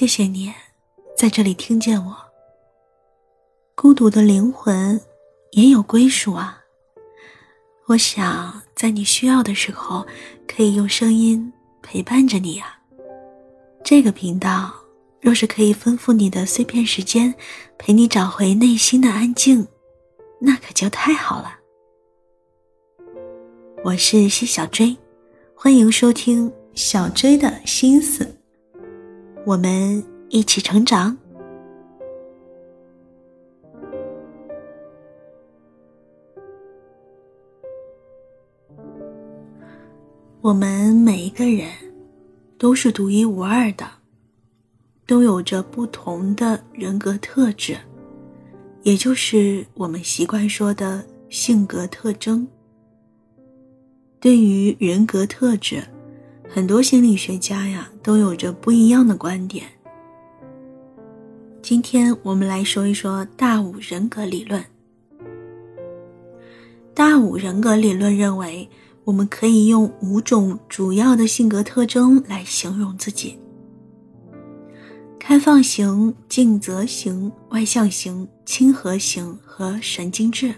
谢谢你，在这里听见我。孤独的灵魂也有归属啊。我想在你需要的时候，可以用声音陪伴着你啊。这个频道若是可以丰富你的碎片时间，陪你找回内心的安静，那可就太好了。我是西小追，欢迎收听小追的心思，我们一起成长。我们每一个人都是独一无二的，都有着不同的人格特质，也就是我们习惯说的性格特征。对于人格特质，很多心理学家呀都有着不一样的观点。今天我们来说一说大五人格理论。大五人格理论认为，我们可以用五种主要的性格特征来形容自己：开放型、尽责型、外向型、亲和型和神经质。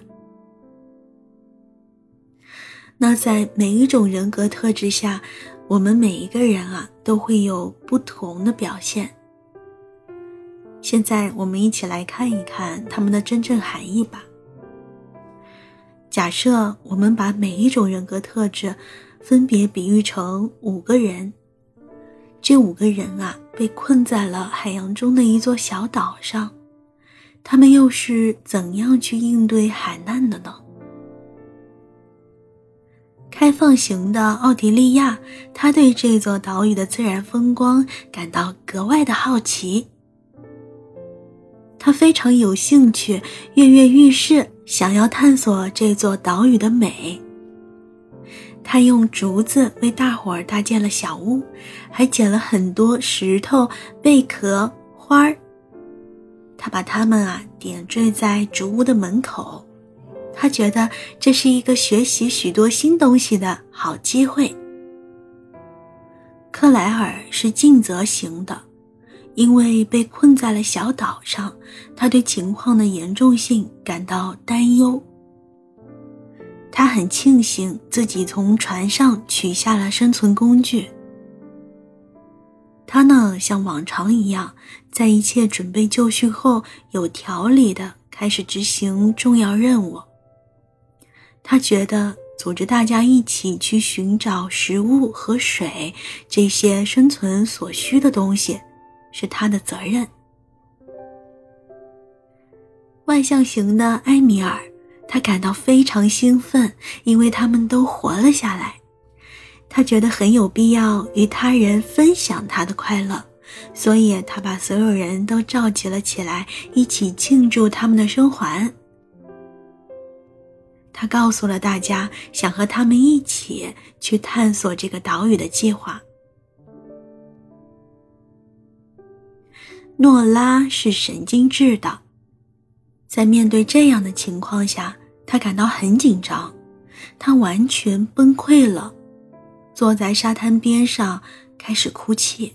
那在每一种人格特质下，我们每一个人啊都会有不同的表现。现在我们一起来看一看它们的真正含义吧。假设我们把每一种人格特质分别比喻成五个人，这五个人啊被困在了海洋中的一座小岛上，他们又是怎样去应对海难的呢？开放型的奥地利亚，他对这座岛屿的自然风光感到格外的好奇。他非常有兴趣，跃跃欲试，想要探索这座岛屿的美。他用竹子为大伙儿搭建了小屋，还捡了很多石头、贝壳、花儿。他把它们啊点缀在竹屋的门口。他觉得这是一个学习许多新东西的好机会。克莱尔是尽责型的，因为被困在了小岛上，他对情况的严重性感到担忧。他很庆幸自己从船上取下了生存工具。他呢，像往常一样，在一切准备就绪后，有条理的开始执行重要任务。他觉得组织大家一起去寻找食物和水这些生存所需的东西，是他的责任。外向型的埃米尔，他感到非常兴奋，因为他们都活了下来。他觉得很有必要与他人分享他的快乐，所以他把所有人都召集了起来，一起庆祝他们的生还。他告诉了大家想和他们一起去探索这个岛屿的计划。诺拉是神经质的，在面对这样的情况下，他感到很紧张，他完全崩溃了，坐在沙滩边上开始哭泣。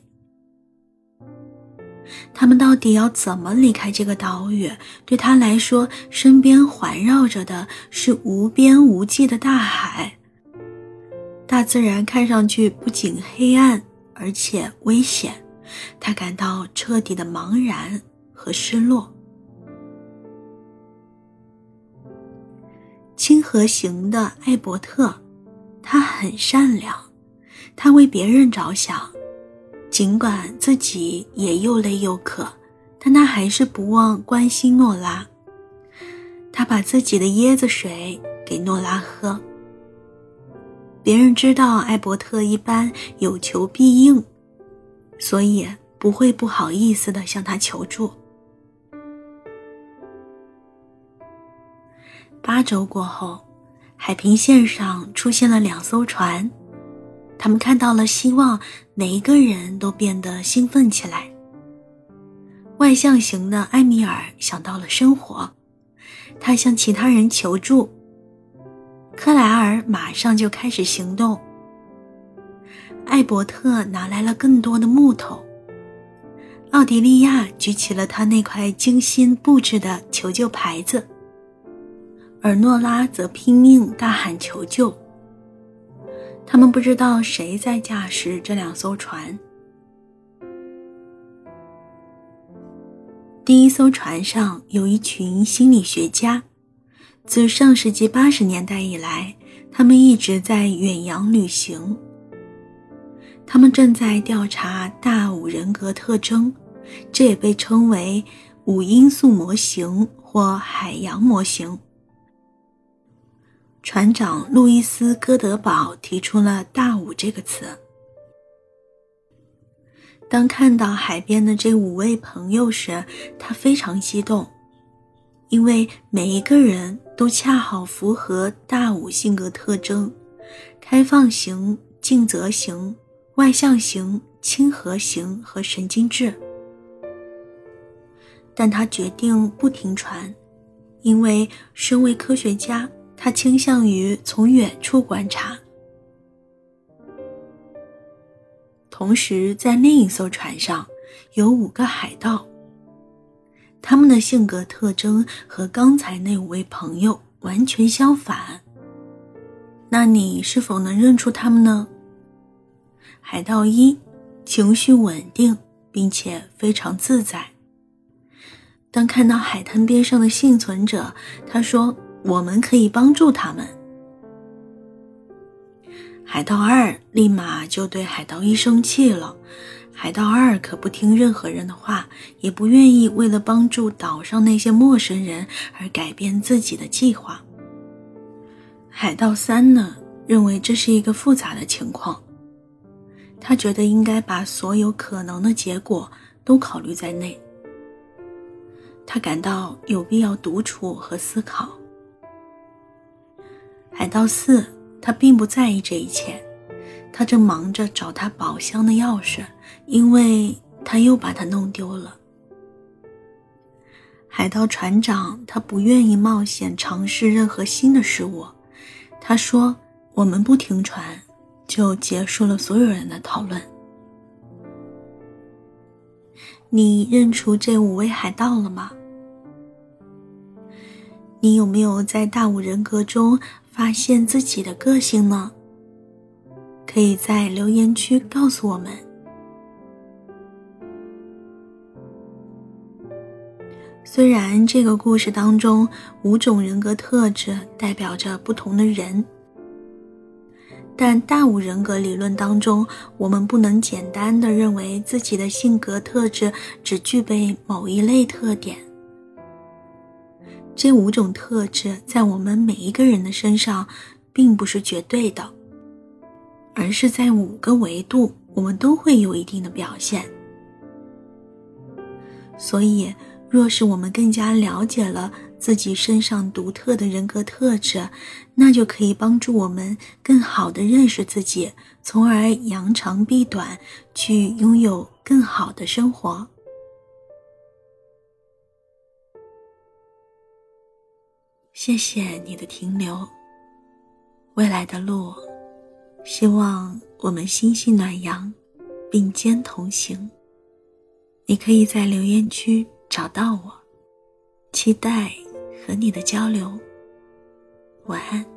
他们到底要怎么离开这个岛屿？对他来说，身边环绕着的是无边无际的大海。大自然看上去不仅黑暗，而且危险。他感到彻底的茫然和失落。亲和型的艾伯特，他很善良，他为别人着想。尽管自己也又累又渴，但他还是不忘关心诺拉。他把自己的椰子水给诺拉喝。别人知道艾伯特一般有求必应，所以不会不好意思的向他求助。八周过后，海平线上出现了两艘船。他们看到了希望，每一个人都变得兴奋起来。外向型的埃米尔想到了生活，他向其他人求助。克莱尔马上就开始行动。艾伯特拿来了更多的木头。奥迪利亚举起了他那块精心布置的求救牌子，而诺拉则拼命大喊求救。他们不知道谁在驾驶这两艘船。第一艘船上有一群心理学家，自上世纪八十年代以来，他们一直在远洋旅行。他们正在调查大五人格特征，这也被称为五因素模型或海洋模型。船长路易斯·戈德堡提出了“大五”这个词。当看到海边的这五位朋友时，他非常激动，因为每一个人都恰好符合大五性格特征：开放型、尽责型。外向型、亲和型和神经质，但他决定不停船，因为身为科学家，他倾向于从远处观察。同时，在另一艘船上有五个海盗，他们的性格特征和刚才那五位朋友完全相反。那你是否能认出他们呢？海盗一情绪稳定，并且非常自在。当看到海滩边上的幸存者，他说：“我们可以帮助他们。”海盗二立马就对海盗一生气了。海盗二可不听任何人的话，也不愿意为了帮助岛上那些陌生人而改变自己的计划。海盗三呢，认为这是一个复杂的情况。他觉得应该把所有可能的结果都考虑在内。他感到有必要独处和思考。海盗四，他并不在意这一切，他正忙着找他宝箱的钥匙，因为他又把它弄丢了。海盗船长，他不愿意冒险尝试任何新的事物。他说：“我们不停船。”就结束了所有人的讨论。你认出这五位海盗了吗？你有没有在大五人格中发现自己的个性呢？可以在留言区告诉我们。虽然这个故事当中五种人格特质代表着不同的人。但大五人格理论当中，我们不能简单的认为自己的性格特质只具备某一类特点。这五种特质在我们每一个人的身上，并不是绝对的，而是在五个维度，我们都会有一定的表现。所以，若是我们更加了解了。自己身上独特的人格特质，那就可以帮助我们更好的认识自己，从而扬长避短，去拥有更好的生活。谢谢你的停留，未来的路，希望我们心系暖阳，并肩同行。你可以在留言区找到我，期待。和你的交流，晚安。